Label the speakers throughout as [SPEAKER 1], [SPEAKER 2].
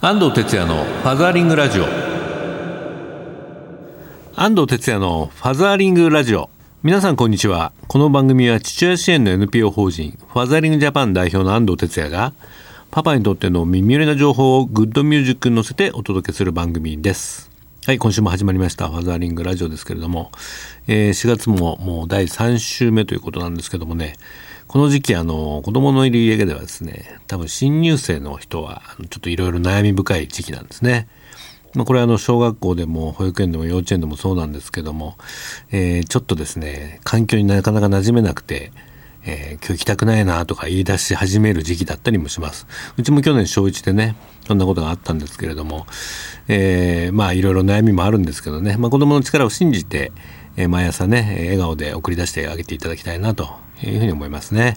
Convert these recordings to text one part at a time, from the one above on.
[SPEAKER 1] 安藤哲也のファザーリングラジオ。安藤哲也のファザーリングラジオ。皆さんこんにちは。この番組は父親支援の NPO 法人ファザーリングジャパン代表の安藤哲也がパパにとっての耳寄りな情報をグッドミュージックに乗せてお届けする番組です。はい今週も始まりましたファザーリングラジオですけれども、えー、4月ももう第3週目ということなんですけどもね。この時期あの子供のいる家ではですね多分新入生の人はちょっといろいろ悩み深い時期なんですね。まあ、これはあの小学校でも保育園でも幼稚園でもそうなんですけども、えー、ちょっとですね環境になかなか馴染めなくて、えー、今日行きたくないなとか言い出し始める時期だったりもします。うちも去年小1でねそんなことがあったんですけれども、えー、まあいろいろ悩みもあるんですけどね、まあ、子供の力を信じて、え、毎朝ね笑顔で送り出してあげていただきたいなというふうに思いますね。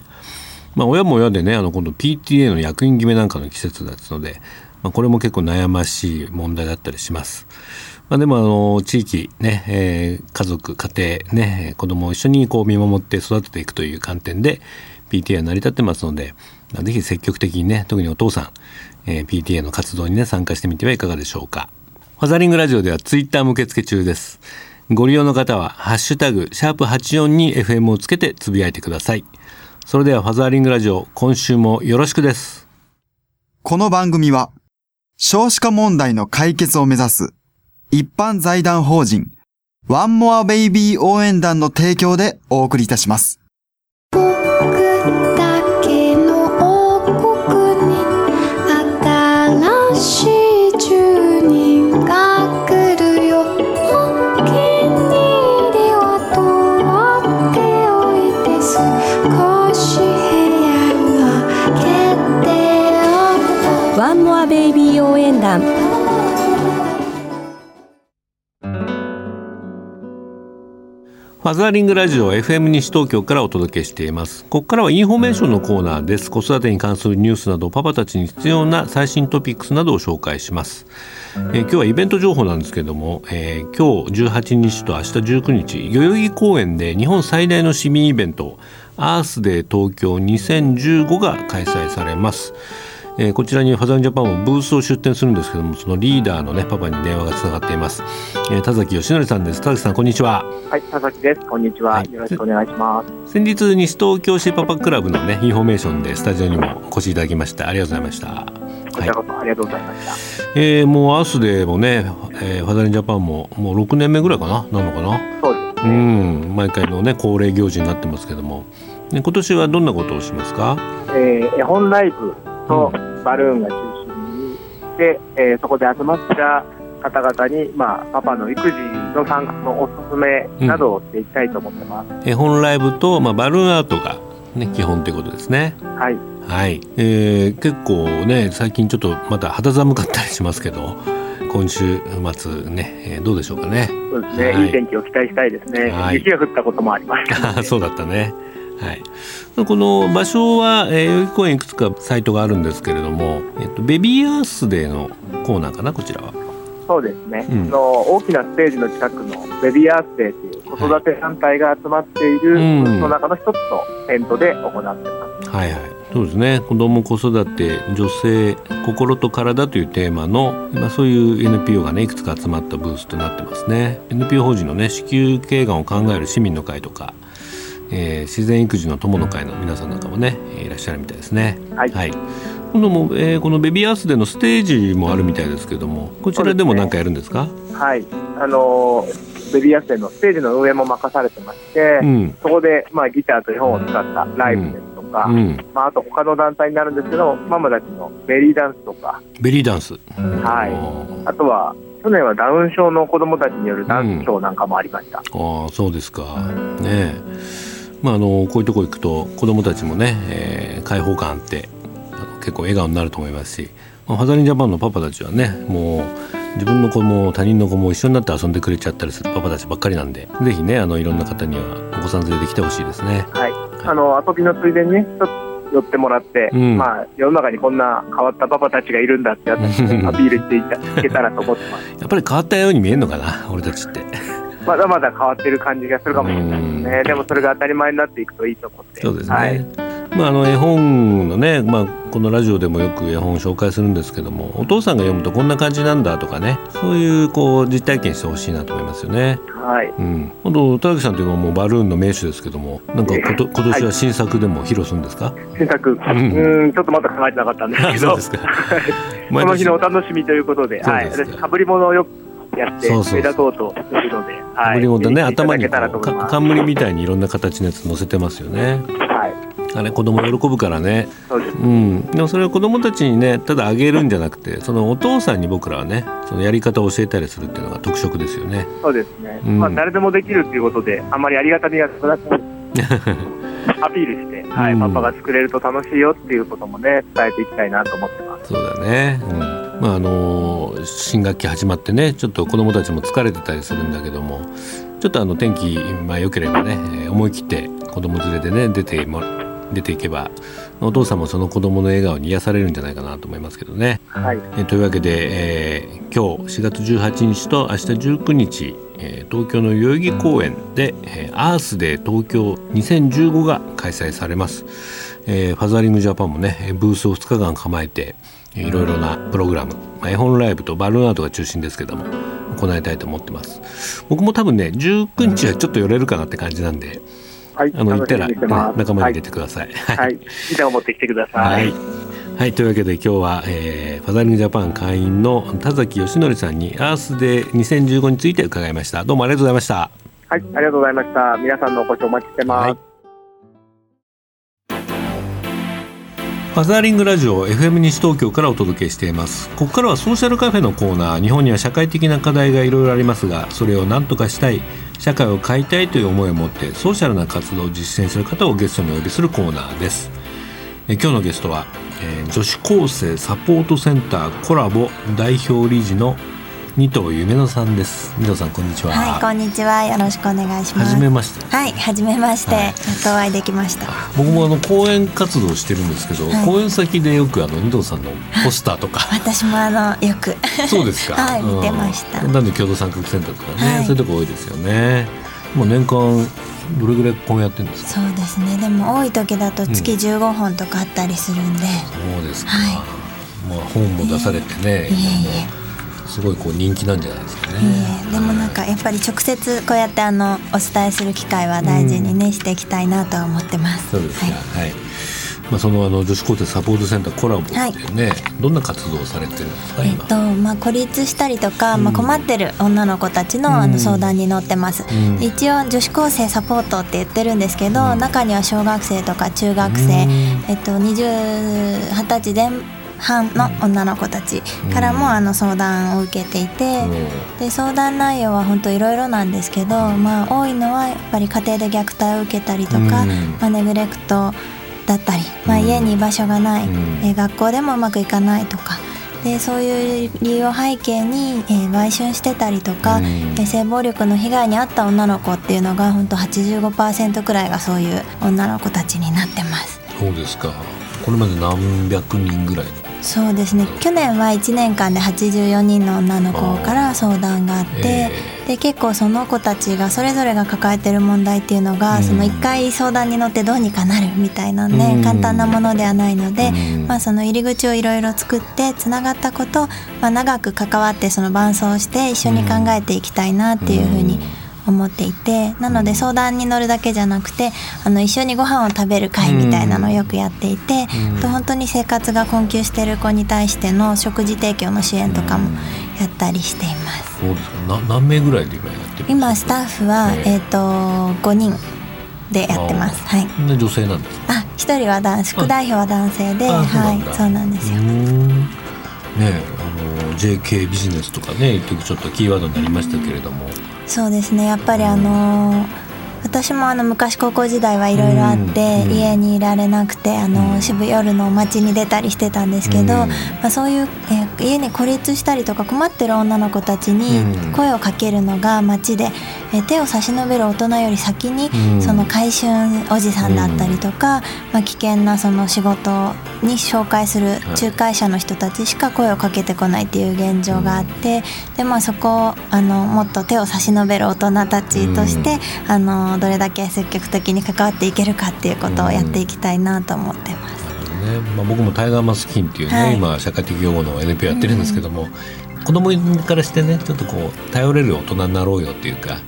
[SPEAKER 1] まあ、親も親でね、あの、今度 PTA の役員決めなんかの季節ですので、まあ、これも結構悩ましい問題だったりします。まあ、でも、あの、地域ね、えー、家族、家庭ね、子供を一緒にこう見守って育てていくという観点で、PTA は成り立ってますので、まあ、ぜひ積極的にね、特にお父さん、えー、PTA の活動にね、参加してみてはいかがでしょうか。ファザリングラジオではツイッターも受付中です。ご利用の方は、ハッシュタグ、シャープ84に FM をつけてつぶやいてください。それではファザーリングラジオ、今週もよろしくです。
[SPEAKER 2] この番組は、少子化問題の解決を目指す、一般財団法人、ワンモアベイビー応援団の提供でお送りいたします。
[SPEAKER 1] 談ファザーリングラジオ FM 西東京からお届けしています。ここからはインフォメーションのコーナーです。子育てに関するニュースなどパパたちに必要な最新トピックスなどを紹介します。えー、今日はイベント情報なんですけども、えー、今日18日と明日19日、代々木公園で日本最大の市民イベントアースデー東京2015が開催されます。えー、こちらにファザージャパンもブースを出展するんですけどもそのリーダーのねパパに電話がつながっています、えー、田崎義則さんです。田崎さんこんにちは。
[SPEAKER 3] はい田崎です。こんにちは、はい、よろしくお願いします。
[SPEAKER 1] 先日西東京市パパクラブのねインフォメーションでスタジオにもお越しいただきましてありがとうございました。
[SPEAKER 3] こちらこそありがとうございました、
[SPEAKER 1] えー、もうアースでもね、えー、ファザージャパンももう6年目ぐらいかな？なのかな？
[SPEAKER 3] そうですね。
[SPEAKER 1] うん。毎回のね恒例行事になってますけども。今年はどんなことをしますか、
[SPEAKER 3] えー、絵本ライブとバルーンが中心にで、えー、そこで集まった方々に、まあ、パパの育児の参加のおすすめなどをしていきたいと思ってます、
[SPEAKER 1] うん、絵本ライブと、まあ、バルーンアートが、ね、基本ということですね。
[SPEAKER 3] はい。
[SPEAKER 1] はい、えー、結構ね最近ちょっとまた肌寒かったりしますけど今週末ね、えー、どうでしょうかね。
[SPEAKER 3] そうですね、はい、いい天気を期待したいですね、はい、雪が降ったこともありました、
[SPEAKER 1] ね、そうだったねはい、この場所は、えー、代々木公園いくつかサイトがあるんですけれども、えっと、ベビーアースデーのコーナーかなこちらは。
[SPEAKER 3] そうですね、うん、の大きなステージの近くのベビーアースデーという子育て団体が集まっている、はい、その中の一つのテントで行ってます、
[SPEAKER 1] はいはい。そうですね。子ども子育て女性心と体というテーマの、まあ、そういう NPO がねいくつか集まったブースとなってますね。NPO 法人のね子宮頸がんを考える市民の会とかえー、自然育児の友の会の皆さんなんかもねいらっしゃるみたいですね。
[SPEAKER 3] はい、はい。
[SPEAKER 1] 今度も、えー、このベビーアースでのステージもあるみたいですけどもこちらでも何かやるんですか、ね、
[SPEAKER 3] はい。あのベビーアースでのステージの運営も任されてまして、うん、そこで、まあ、ギターと絵本を使ったライブですとか、うん、まあ、あと他の団体になるんですけどママたちのベリーダンスとか
[SPEAKER 1] ベリーダンス
[SPEAKER 3] はいあとは去年はダウン症の子どもたちによるダンスショーなんかもありました、
[SPEAKER 1] うん、ああそうですかねまあ、あのこういうとこ行くと子どもたちもね、えー、開放感あって結構笑顔になると思いますし、まあ、ファザリンジャパンのパパたちはねもう自分の子も他人の子も一緒になって遊んでくれちゃったりするパパたちばっかりなんでぜひねあのいろんな方にはお子さん連れてきてほしいですね。
[SPEAKER 3] はい、はい、あの遊びのついでにねちょっと寄ってもらって、うん、まあ世の中にこんな変わったパパたちがいるんだってアピールしていけたらと思ってます。
[SPEAKER 1] やっぱり変わったように見えるのかな俺たちって
[SPEAKER 3] まだまだ変わってる感じがするかもしれないですね。でもそれが当たり前になっていくといいと思って。
[SPEAKER 1] そうですね。はいまあ、あの絵本のね、まあ、このラジオでもよく絵本を紹介するんですけどもお父さんが読むとこんな感じなんだとかねそういうこう実体験してほしいなと思いますよね。
[SPEAKER 3] はい。
[SPEAKER 1] うん。あと田崎さんというのはもうバルーンの名手ですけどもなんかこと今年は新作でも披露するんですか、は
[SPEAKER 3] い、新作、うん、んちょっとまだ考えてなかったんですけどそうですか この日のお楽しみということで、はい、私かぶり物をよくやって目立とうとするので、
[SPEAKER 1] はい、かぶり物ね頭に冠みたいにいろんな形のやつ載せてますよね。あれ子供喜ぶからね。
[SPEAKER 3] うでうん、
[SPEAKER 1] でもそれは子供たちにねただあげるんじゃなくてそのお父さんに僕らはねそのやり方を教えたりするっていうのが特色ですよね。
[SPEAKER 3] そうですね、うん、まあ誰でもできるっていうことであんまりありがたみが少なく アピールして、はい、うん、パパが作れると楽しいよっていうこともね伝えていきたいなと思ってます。
[SPEAKER 1] そうだね、うんまああの新学期始まってねちょっと子供たちも疲れてたりするんだけどもちょっとあの天気、まあ、良ければね思い切って子供連れでね出ても出ていけばお父さんもその子供の笑顔に癒されるんじゃないかなと思いますけどね。
[SPEAKER 3] はい、
[SPEAKER 1] えというわけで、えー、今日4月18日と明日19日、えー、東京の代々木公園で、えー、アースデー東京2015が開催されます。えー、ファザーリングジャパンもねブースを2日間構えていろいろなプログラム、まあ、絵本ライブとバルーンアートが中心ですけども行いたいと思ってます。僕も多分ね19日はちょっと寄れるかなって感じなんで、
[SPEAKER 3] はい、
[SPEAKER 1] あの行ったら、ね、仲間に入れてください。
[SPEAKER 3] はい、ギターを持ってきてください。はい。
[SPEAKER 1] はい、というわけで今日は、えー、ファザーリングジャパン会員の田崎義則さんにアースで2015について伺いました。どうもありがとうございました。
[SPEAKER 3] はいありがとうございました。皆さんのお越しお待ちしてます、はい
[SPEAKER 1] ファザーリングラジオ FM 西東京からお届けしています。ここからはソーシャルカフェのコーナー。日本には社会的な課題がいろいろありますがそれを何とかしたい。社会を変えたいという思いを持ってソーシャルな活動を実践する方をゲストにお呼びするコーナーです。え今日のゲストは、えー、女子高生サポートセンターコラボ代表理事の二藤夢乃さんです二藤さんこんにちは
[SPEAKER 4] はいこんにちはよろしくお願いします
[SPEAKER 1] 初めまして
[SPEAKER 4] はい初めまして、はい、お会いできました
[SPEAKER 1] 僕もあの講演活動してるんですけど、はい、講演先でよくあの二藤さんのポスターとか
[SPEAKER 4] 私もあのよく
[SPEAKER 1] そうですか
[SPEAKER 4] はい見てました、
[SPEAKER 1] なんで共同参画センターとかね、はい、そういうとこ多いですよねもう年間どれぐらい本やってるんです
[SPEAKER 4] かそうですねでも多い時だと月15本とかあったりするんで、
[SPEAKER 1] うん、そうですか、はい、まあ本も出されてね、いえいえすごいこう人気なんじゃないですかね。
[SPEAKER 4] でもなんかやっぱり直接こうやってあのお伝えする機会は大事にね、うん、していきたいなと思ってます。
[SPEAKER 1] そうですか。はい、はい。まあ、そのあの女子高生サポートセンターコラボってい。うね、はい、どんな活動をされてるんですか、
[SPEAKER 4] えっとまあ、孤立したりとか、うん、まあ、困ってる女の子たちのあの相談に乗ってます、うん、一応女子高生サポートって言ってるんですけど、うん、中には小学生とか中学生、えっと、20, 20歳で半の女の子たちからもあの相談を受けていて、で相談内容は本当いろいろなんですけど、まあ、多いのはやっぱり家庭で虐待を受けたりとか、まあ、ネグレクトだったり、まあ、家に居場所がない、え学校でもうまくいかないとか。でそういう理由を背景に、えー、売春してたりとか、うん、性暴力の被害に遭った女の子っていうのが本当85%くらいがそういう女の子たちになってます。
[SPEAKER 1] そうですか。これまで何百人ぐらい
[SPEAKER 4] そうですね。去年は1年間で84人の女の子から相談があって、えー、で結構その子たちがそれぞれが抱えてる問題っていうのが、うん、その1回相談に乗ってどうにかなるみたいなね、うん、簡単なものではないので、うん、まあ、その入り口をいろいろ作ってつながったこと、まあ、長く関わってその伴走して一緒に考えていきたいなっていうふうに、思っていてなので相談に乗るだけじゃなくてあの一緒にご飯を食べる会みたいなのをよくやっていて、うん、と本当に生活が困窮してる子に対しての食事提供の支援とかもやったりしています。
[SPEAKER 1] そうですか。何名ぐらいで今やってる
[SPEAKER 4] 今スタッフは、えー、と5人でやってます。はい。
[SPEAKER 1] 女性なんです
[SPEAKER 4] あ一人は男副代表は男性ではい。そうなんですよ。
[SPEAKER 1] ねあの JK ビジネスとかねちょっとキーワードになりましたけれども。
[SPEAKER 4] そうですね。やっぱりあの私もあの昔高校時代はいろいろあって、家にいられなくてあの渋夜の街に出たりしてたんですけど、まあ、そういう、え家に孤立したりとか困ってる女の子たちに声をかけるのが街で、え手を差し伸べる大人より先に、その回春おじさんだったりとか、まあ、危険なその仕事に紹介する仲介者の人たちしか声をかけてこないっていう現状があってで、まあ、そこをあのもっと手を差し伸べる大人たちとして、あのどれだけ積極的に関わっていけるかっていうことをやっていきたいなと思ってます。
[SPEAKER 1] ねまあ、僕もタイガーマスキンっていうね、はい、今社会的養護の NPO やってるんですけども、うん、子供からしてねちょっとこう頼れる大人になろうよっていうか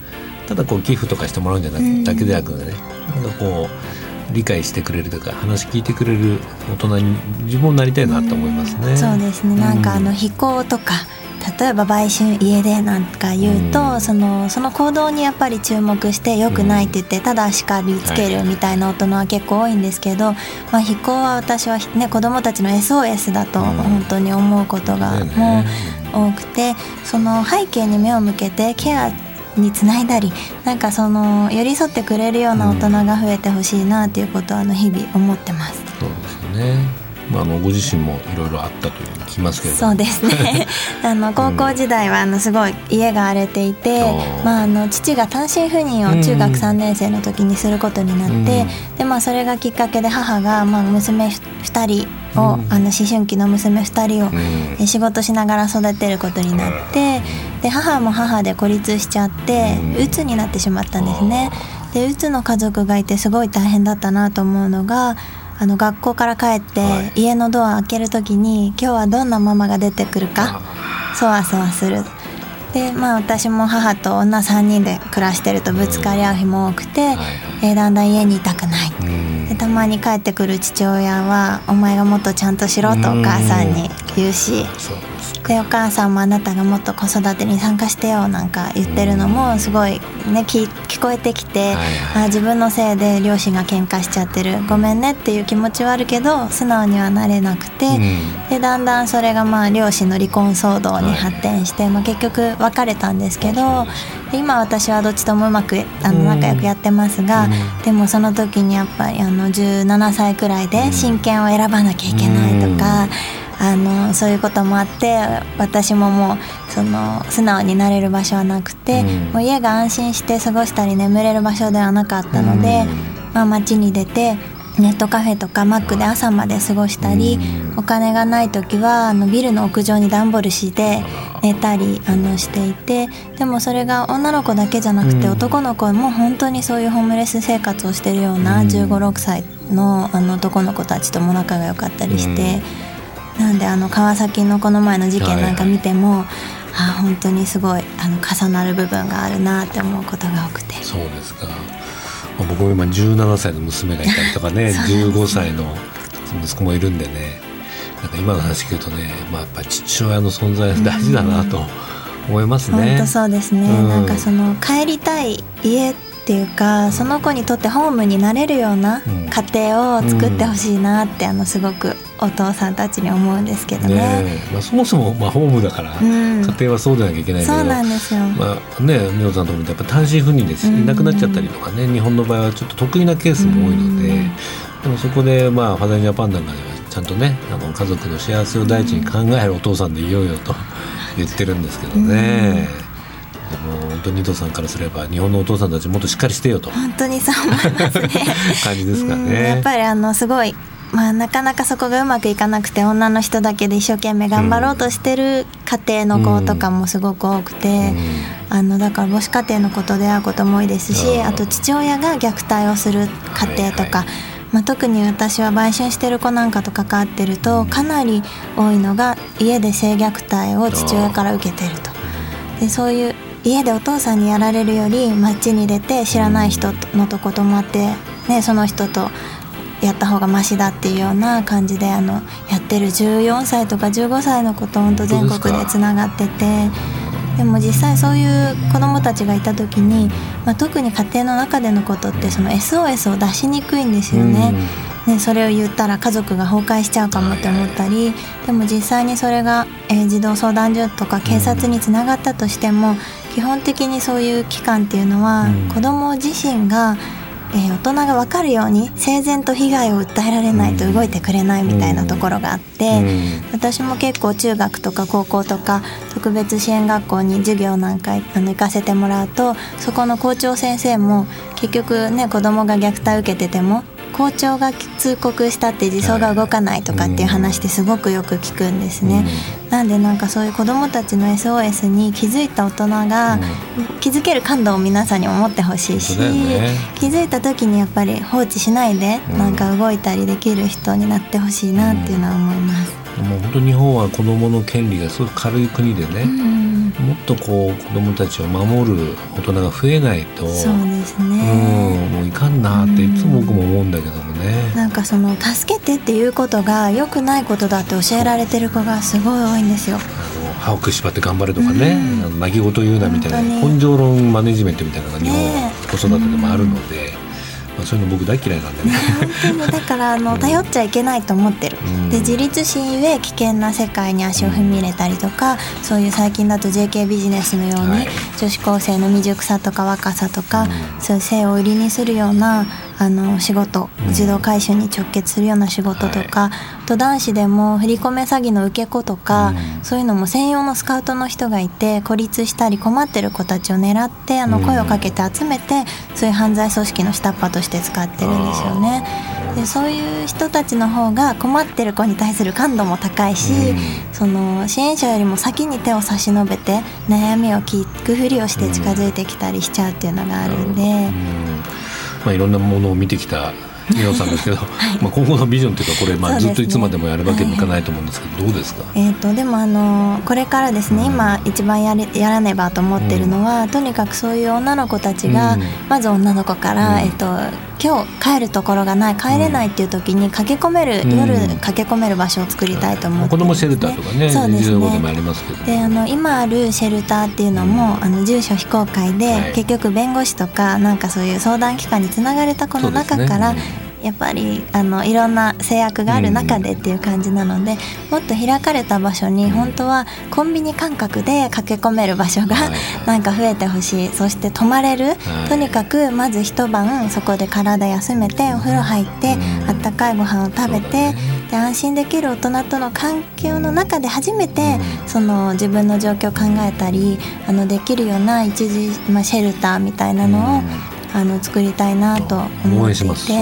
[SPEAKER 1] ただこう寄付とかしてもらうんじゃなく、うん、だけでなくねなんかこう理解してくれるとか話聞いてくれる大人に自分もなりたいなと思いますね。
[SPEAKER 4] うん、そうですね。なんかあの飛行とか、例えば売春家でなんか言うと、うん、そのその行動にやっぱり注目してよくないって言って、ただ叱りつけるみたいな大人は結構多いんですけど、まあ、非行は私は、ね、子どもたちの SOS だと本当に思うことがもう多くてその背景に目を向けてケアにつないだりなんかその寄り添ってくれるような大人が増えてほしいなっていうことはあの日々思ってます。
[SPEAKER 1] そうですね。まあ、あのご自身もいろいろあったという聞きますけど。
[SPEAKER 4] そうですね。あの高校時代はあのすごい家が荒れていて、うん、まあ、あの父が単身赴任を中学3年生の時にすることになって、うん、でまあ、それがきっかけで母が、まあ、娘2人を、うん、あの思春期の娘2人を、うん、仕事しながら育てることになってで母も母で孤立しちゃってうつになってしまったんですね。でうつの家族がいてすごい大変だったなと思うのがあの学校から帰って家のドア開ける時に今日はどんなママが出てくるか。そわそわする。でまあ私も母と女3人で暮らしてるとぶつかり合う日も多くて、えー、だんだん家にいたくない。でたまに帰ってくる父親は「お前がもっとちゃんとしろ」とお母さんに言うしでお母さんもあなたがもっと子育てに参加してよなんか言ってるのもすごいね聞聞こえてきて、はいはい、あ自分のせいで両親が喧嘩しちゃってるごめんねっていう気持ちはあるけど素直にはなれなくて、うん、でだんだんそれがまあ両親の離婚騒動に発展して、はい、まあ、結局別れたんですけど今私はどっちともうまくあの仲良くやってますが、うん、でもその時にやっぱりあの17歳くらいで親権を選ばなきゃいけないとか。うんあのそういうこともあって私ももうその素直になれる場所はなくて、うん、もう家が安心して過ごしたり眠れる場所ではなかったので、うん、まあ、街に出てネットカフェとかマックで朝まで過ごしたり、うん、お金がない時はあのビルの屋上に段ボールして寝たりあのしていてでもそれが女の子だけじゃなくて、男の子も本当にそういうホームレス生活をしてるような1 5 6歳のあの男の子たちとも仲が良かったりして。なんであの川崎のこの前の事件なんか見ても、はい、あ本当にすごいあの重なる部分があるなって思うことが多くて。
[SPEAKER 1] そうですか、まあ、僕も今17歳の娘がいたりとかね 15歳の息子もいるんでねなんか今の話聞くとね、まあ、やっぱり父親の存在大事だなと思いますね。
[SPEAKER 4] 本当そうですね、うん、なんかその帰りたい家っていうかその子にとってホームになれるような家庭を作ってほしいなってあのすごくお父さんたちに思うんですけどね。ね
[SPEAKER 1] まあ、そもそもまあホームだから、家庭はそうでなきゃいけないけど、
[SPEAKER 4] そうなんですよ。
[SPEAKER 1] まあね、美穂さんともやっぱ単身赴任でいなくなっちゃったりとかね、日本の場合はちょっと得意なケースも多いので、でもそこでまあファザージャパンなんかではちゃんとね、あの家族の幸せを第一に考えるお父さんでいようよと言ってるんですけどね。でも本当に伊藤さんからすれば日本のお父さんたちもっとしっかりしてよと。
[SPEAKER 4] 本当にそう思いますね。
[SPEAKER 1] 感じですかね。
[SPEAKER 4] やっぱりあのすごいまあ、なかなかそこがうまくいかなくて女の人だけで一生懸命頑張ろうとしてる家庭の子とかもすごく多くて、あのだから母子家庭のことで会うことも多いですしあと父親が虐待をする家庭とか。まあ、特に私は売春してる子なんかと関わってるとかなり多いのが家で性虐待を父親から受けてると。でそういう家でお父さんにやられるより街に出て知らない人のとこ泊まって、ね、その人とやった方がマシだっていうような感じであのやってる14歳とか15歳の子と本当全国でつながっててでも実際そういう子どもたちがいた時に、まあ、特に家庭の中でのことってその SOS を出しにくいんですよね。ね、それを言ったら家族が崩壊しちゃうかもって思ったりでも実際にそれが、えー、児童相談所とか警察につながったとしても基本的にそういう機関っていうのは子ども自身がえー、大人が分かるように整然と被害を訴えられないと動いてくれないみたいなところがあって、私も結構中学とか高校とか特別支援学校に授業なんかあの行かせてもらうとそこの校長先生も結局ね子供が虐待受けてても校長が通告したって児相が動かないとかっていう話ってすごくよく聞くんですね、うん、なんでなんかそういう子どもたちの SOS に気づいた大人が気づける感度を皆さんにも持ってほしいし、ね、気づいた時にやっぱり放置しないでなんか動いたりできる人になってほしいなっていうのは思います。
[SPEAKER 1] もう本当日本は子どもの権利がすごく軽い国でね、うん。もっとこう子どもたちを守る大人が増えないと
[SPEAKER 4] そうですね、
[SPEAKER 1] うん、もういかんなっていつも僕も思うんだけどもね、
[SPEAKER 4] なんかその助けてっていうことが良くないことだって教えられてる子がすごい多いんですよ。
[SPEAKER 1] あの歯をくしばって頑張れとかね、うん、泣き言言うなみたいな根性論マネジメントみたいなのが日本は子育てでもあるので。まあ、そういうの僕大嫌いなんでね。
[SPEAKER 4] 本だからあの頼っちゃいけないと思ってる、うん、で自立心ゆえ危険な世界に足を踏み入れたりとか、そういう最近だと JK ビジネスのように、はい、女子高生の未熟さとか若さとか、うん、そういう性を売りにするようなあの仕事児童回収に直結するような仕事とか、はい、と男子でも振り込め詐欺の受け子とか、うん、そういうのも専用のスカウトの人がいて孤立したり困ってる子たちを狙ってあの声をかけて集めて、そういう犯罪組織の下っ端として使ってるんですよね。でそういう人たちの方が困ってる子に対する感度も高いし、うん、その支援者よりも先に手を差し伸べて悩みを聞くふりをして近づいてきたりしちゃうっていうのがあるんで。うん
[SPEAKER 1] まあ、いろんなものを見てきた皆さんですけど、はい、まあ今後のビジョンというかこれまあずっといつまでもやるわけにいかないと思うんですけど、どうですか、
[SPEAKER 4] えーと、でもあのこれからですね、うん、今一番やれやらねばと思ってるのは、うん、とにかくそういう女の子たちが、うん、まず女の子から、えーと今日帰るところがない帰れないっていう時に駆け込める、うん、夜駆け込める場所を作りたいと思って、
[SPEAKER 1] ね、子供シェルターとかねそうですね。
[SPEAKER 4] であの今あるシェルターっていうのも、あの住所非公開で、はい、結局弁護士とかなんかそういう相談機関につながれた子の中から、やっぱりあのいろんな制約がある中でっていう感じなので、もっと開かれた場所に本当はコンビニ感覚で駆け込める場所がなんか増えてほしい。そして泊まれる、とにかくまず一晩そこで体休めてお風呂入ってあったかいご飯を食べて。で安心できる大人との環境の中で初めてその自分の状況を考えたりあのできるような一時、まあ、シェルターみたいなのをあの作りたいなと思っていてお願いします。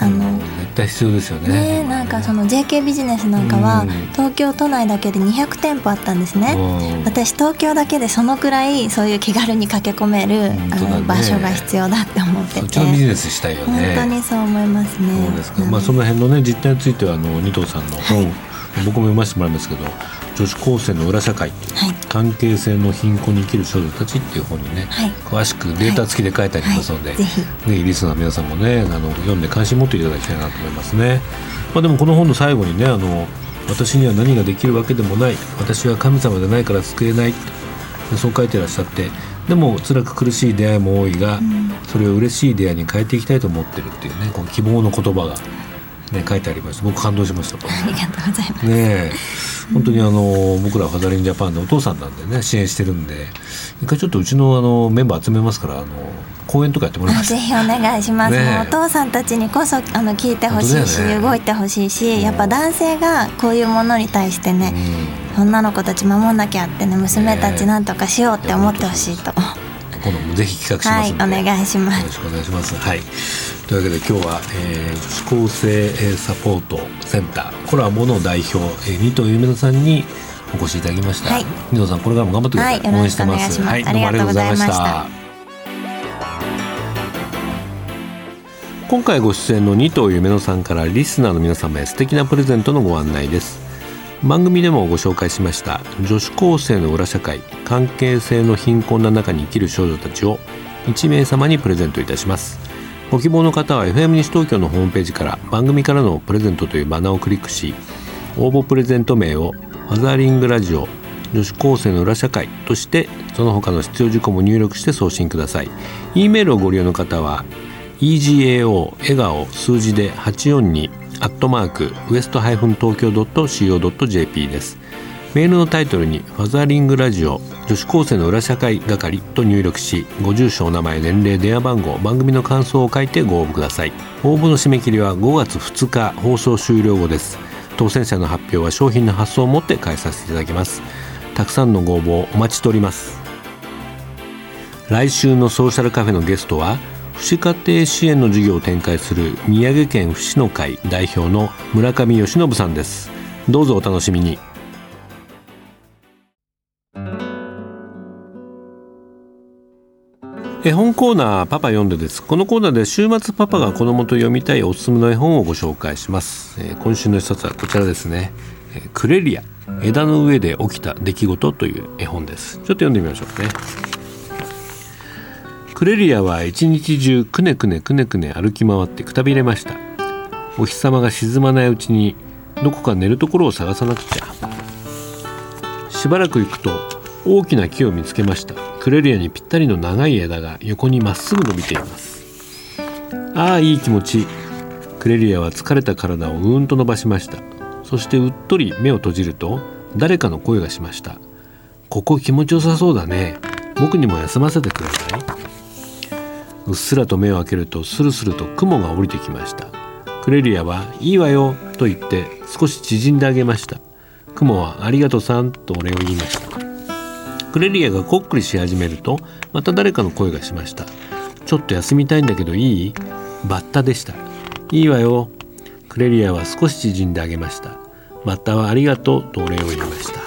[SPEAKER 4] あの
[SPEAKER 1] 絶対必要ですよね。
[SPEAKER 4] ねなんかその JK ビジネスなんかは東京都内だけで200店舗あったんですね。私東京だけでそのくらいそういう気軽に駆け込める、あの場所が必要だって思ってて。そっち
[SPEAKER 1] のビジネスしたいよ
[SPEAKER 4] ね。本当にそう思いますね。
[SPEAKER 1] そうですか、まあその辺のね実態についてはあの二藤さんの本、はい、僕も読ませてもらいますけど女子高生の裏社会、はい、関係性の貧困に生きる少女たちっていう本にね、はい、詳しくデータ付きで書いてありますので、はい、ぜひ。リスナーの皆さんもねあの読んで関心持っていただきたいなと思いますね。まあ、でもこの本の最後にねあの私には何ができるわけでもない私は神様でないから救えないそう書いてらっしゃってでも辛く苦しい出会いも多いが、うん、それを嬉しい出会いに変えていきたいと思ってるっていうねこの希望の言葉が、ね、書いてありました。僕感動しました。
[SPEAKER 4] ありがとうございます。
[SPEAKER 1] ね本当にあの僕らファザリンジャパンのお父さんなんでね支援してるんで一回ちょっとうちのあのメンバー集めますからあの講演とかやってもらいます。
[SPEAKER 4] ぜひお願いします、ね、お父さんたちにこそあの聞いてほしいし、ね、動いてほしいし、やっぱ男性がこういうものに対してね、女の子たち守んなきゃってね娘たちなんとかしようって思ってほしいと。
[SPEAKER 1] 今度もぜひ企画しますの
[SPEAKER 4] で、はい、お願いします。
[SPEAKER 1] よろしくお願いします。はい。というわけで今日は、えー、女子高生サポートセンター。コラボの代表、えー、二藤ゆめのさんにお越しいただきました、はい、二藤さんこれからも頑張ってください、
[SPEAKER 4] はい、応援してます。はい、どうもありがとうございました。
[SPEAKER 1] 今回ご出演の二藤夢乃さんからリスナーの皆様へ素敵なプレゼントのご案内です番組でもご紹介しました女子高生の裏社会関係性の貧困な中に生きる少女たちを1名様にプレゼントいたします。ご希望の方は FM 西東京のホームページから番組からのプレゼントというバナーをクリックし応募プレゼント名をファザーリングラジオ女子高生の裏社会としてその他の必要事項も入力して送信ください。E メールをご利用の方は egao 笑顔数字で842アットマークウエストハイフン東京 .co.jp です。メールのタイトルに「ファザーリングラジオ女子高生の裏社会係」と入力しご住所お名前年齢電話番号番組の感想を書いてご応募ください。応募の締め切りは5月2日放送終了後です。当選者の発表は商品の発送をもって返させていただきます。たくさんのご応募お待ちしております。来週のソーシャルカフェのゲストは福祉家庭支援の事業を展開する宮城県福祉の会代表の村上義信さんです。どうぞお楽しみに。絵本コーナーパパ読んでです。このコーナーで週末パパが子供と読みたいおすすめの絵本をご紹介します、えー、今週の一冊はこちらですね、えー、クレリア枝の上で起きた出来事という絵本です。ちょっと読んでみましょうね。クレリアは一日中くねくねくねくね歩き回ってくたびれました。お日様が沈まないうちにどこか寝るところを探さなくちゃ。しばらく行くと大きな木を見つけました。クレリアにぴったりの長い枝が横にまっすぐ伸びています。ああいい気持ち。クレリアは疲れた体をうんと伸ばしました。そしてうっとり目を閉じると誰かの声がしました。ここ気持ちよさそうだね。僕にも休ませてくれない？うっすらと目を開けるとスルスルと雲が降りてきました。クレリアはいいわよと言って少し縮んであげました。雲はありがとうさんとお礼を言いました。クレリアがこっくりし始めるとまた誰かの声がしました。ちょっと休みたいんだけどいい？バッタでした。いいわよ。クレリアは少し縮んであげました。バッタはありがとうとお礼を言いました。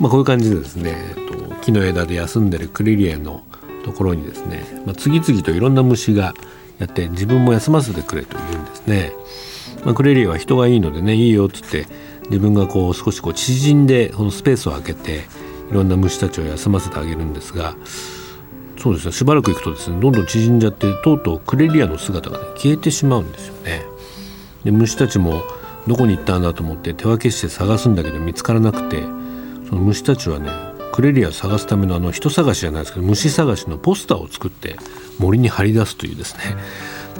[SPEAKER 1] まあこういう感じでですね、えっと、木の枝で休んでるクレリアのところにですね、まあ、次々といろんな虫がやって自分も休ませてくれと言うんですね、まあ、クレリアは人がいいのでねいいよっつって自分がこう少しこう縮んでこのスペースを空けていろんな虫たちを休ませてあげるんですがそうですねしばらく行くとですねどんどん縮んじゃってとうとうクレリアの姿が、ね、消えてしまうんですよね。で虫たちもどこに行ったんだと思って手分けして探すんだけど見つからなくてその虫たちはねレリアを探すためのあの人探しじゃないですけど虫探しのポスターを作って森に張り出すというですね。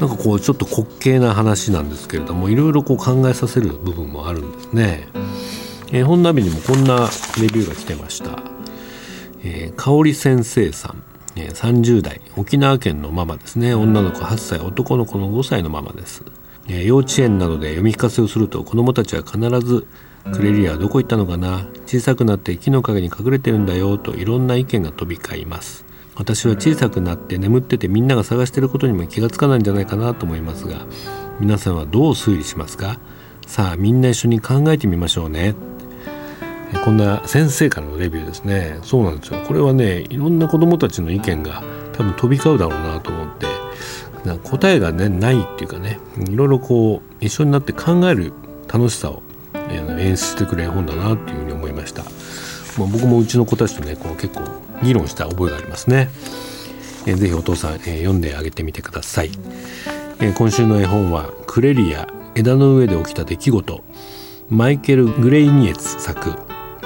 [SPEAKER 1] なんかこうちょっと滑稽な話なんですけれどもいろいろこう考えさせる部分もあるんですね。えー、本ナビにもこんなレビューが来てました。えー、香織先生さん、えー、30代沖縄県のママですね。女の子8歳男の子の5歳のママです、えー、幼稚園などで読み聞かせをすると子どもたちは必ず「クレリアどこ行ったのかな？小さくなって木の陰に隠れてるんだよ」といろんな意見が飛び交います。私は小さくなって眠っててみんなが探してることにも気がつかないんじゃないかなと思いますが皆さんはどう推理しますか？さあみんな一緒に考えてみましょうね。こんな先生からのレビューですね。そうなんですよ。これはねいろんな子どもたちの意見が多分飛び交うだろうなと思って答えがねないっていうかねいろいろこう一緒になって考える楽しさを演出してくれる本だなっていうふうに思いました、まあ、僕もうちの子たちとねこう結構議論した覚えがありますね。えぜひお父さん、え読んであげてみてください、え今週の絵本は「クレリア枝の上で起きた出来事」マイケル・グレイニエツ作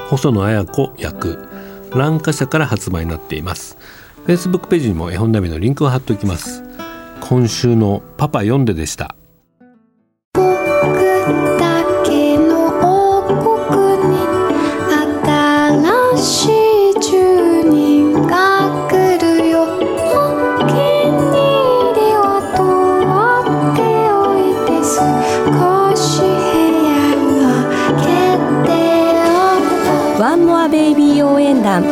[SPEAKER 1] 細野綾子役。蘭華社から発売になっています。Facebook ページにも絵本ナビのリンクを貼っておきます。今週のパパ読んででした。フ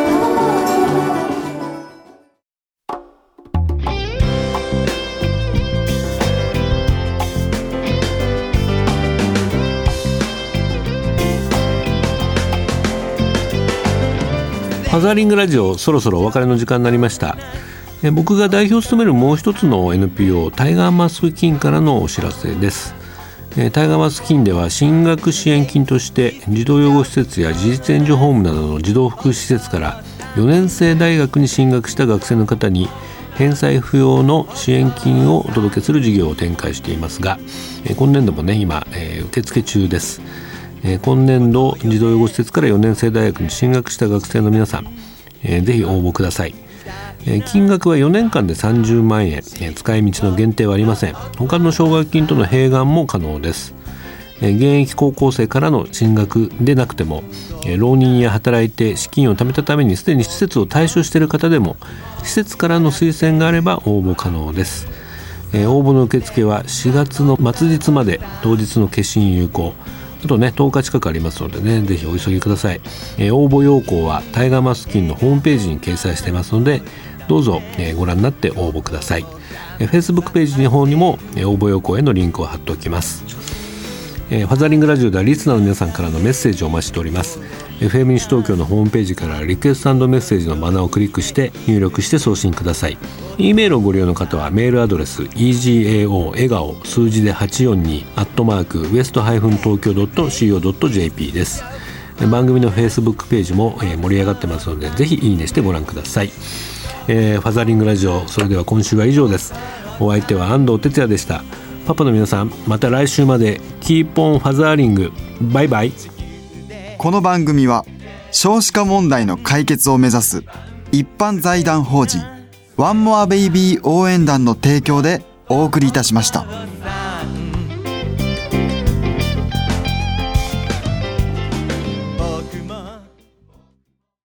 [SPEAKER 1] ァザーリングラジオそろそろお別れの時間になりました。僕が代表を務めるもう一つの NPO タイガーマスク金からのお知らせです。タイガーマス金では進学支援金として児童養護施設や自立援助ホームなどの児童福祉施設から4年生大学に進学した学生の方に返済不要の支援金をお届けする事業を展開していますが今年度もね今受付中です。え、今年度児童養護施設から4年生大学に進学した学生の皆さん、えー、ぜひ応募ください、金額は4年間で30万円、使い道の限定はありません。他の奨学金との併願も可能です。現役高校生からの進学でなくても浪人や働いて資金を貯めたためにすでに施設を退所している方でも施設からの推薦があれば応募可能です。応募の受付は4月の末日まで当日の決心有効。あとね10日近くありますのでねぜひお急ぎください、応募要項はタイガーマスキンのホームページに掲載してますのでどうぞ、ご覧になって応募ください、Facebook ページの方にも、応募要項へのリンクを貼っておきます。えー、ファザリングラジオではリスナーの皆さんからのメッセージをお待ちしております。FM 西東京のホームページからリクエストメッセージのバナーをクリックして入力して送信ください。E メールをご利用の方はメールアドレス egao 笑顔数字で842アットマークウエストハイフン東京 .co.jp です。番組の Facebook ページも、えー、盛り上がってますのでぜひいいねしてご覧ください、えー、ファザリングラジオそれでは今週は以上です。お相手は安藤哲也でした。パパの皆さんまた来週まで Keep on fathering。バイバイ。
[SPEAKER 2] この番組は少子化問題の解決を目指す一般財団法人ワンモアベイビー応援団の提供でお送りいたしました。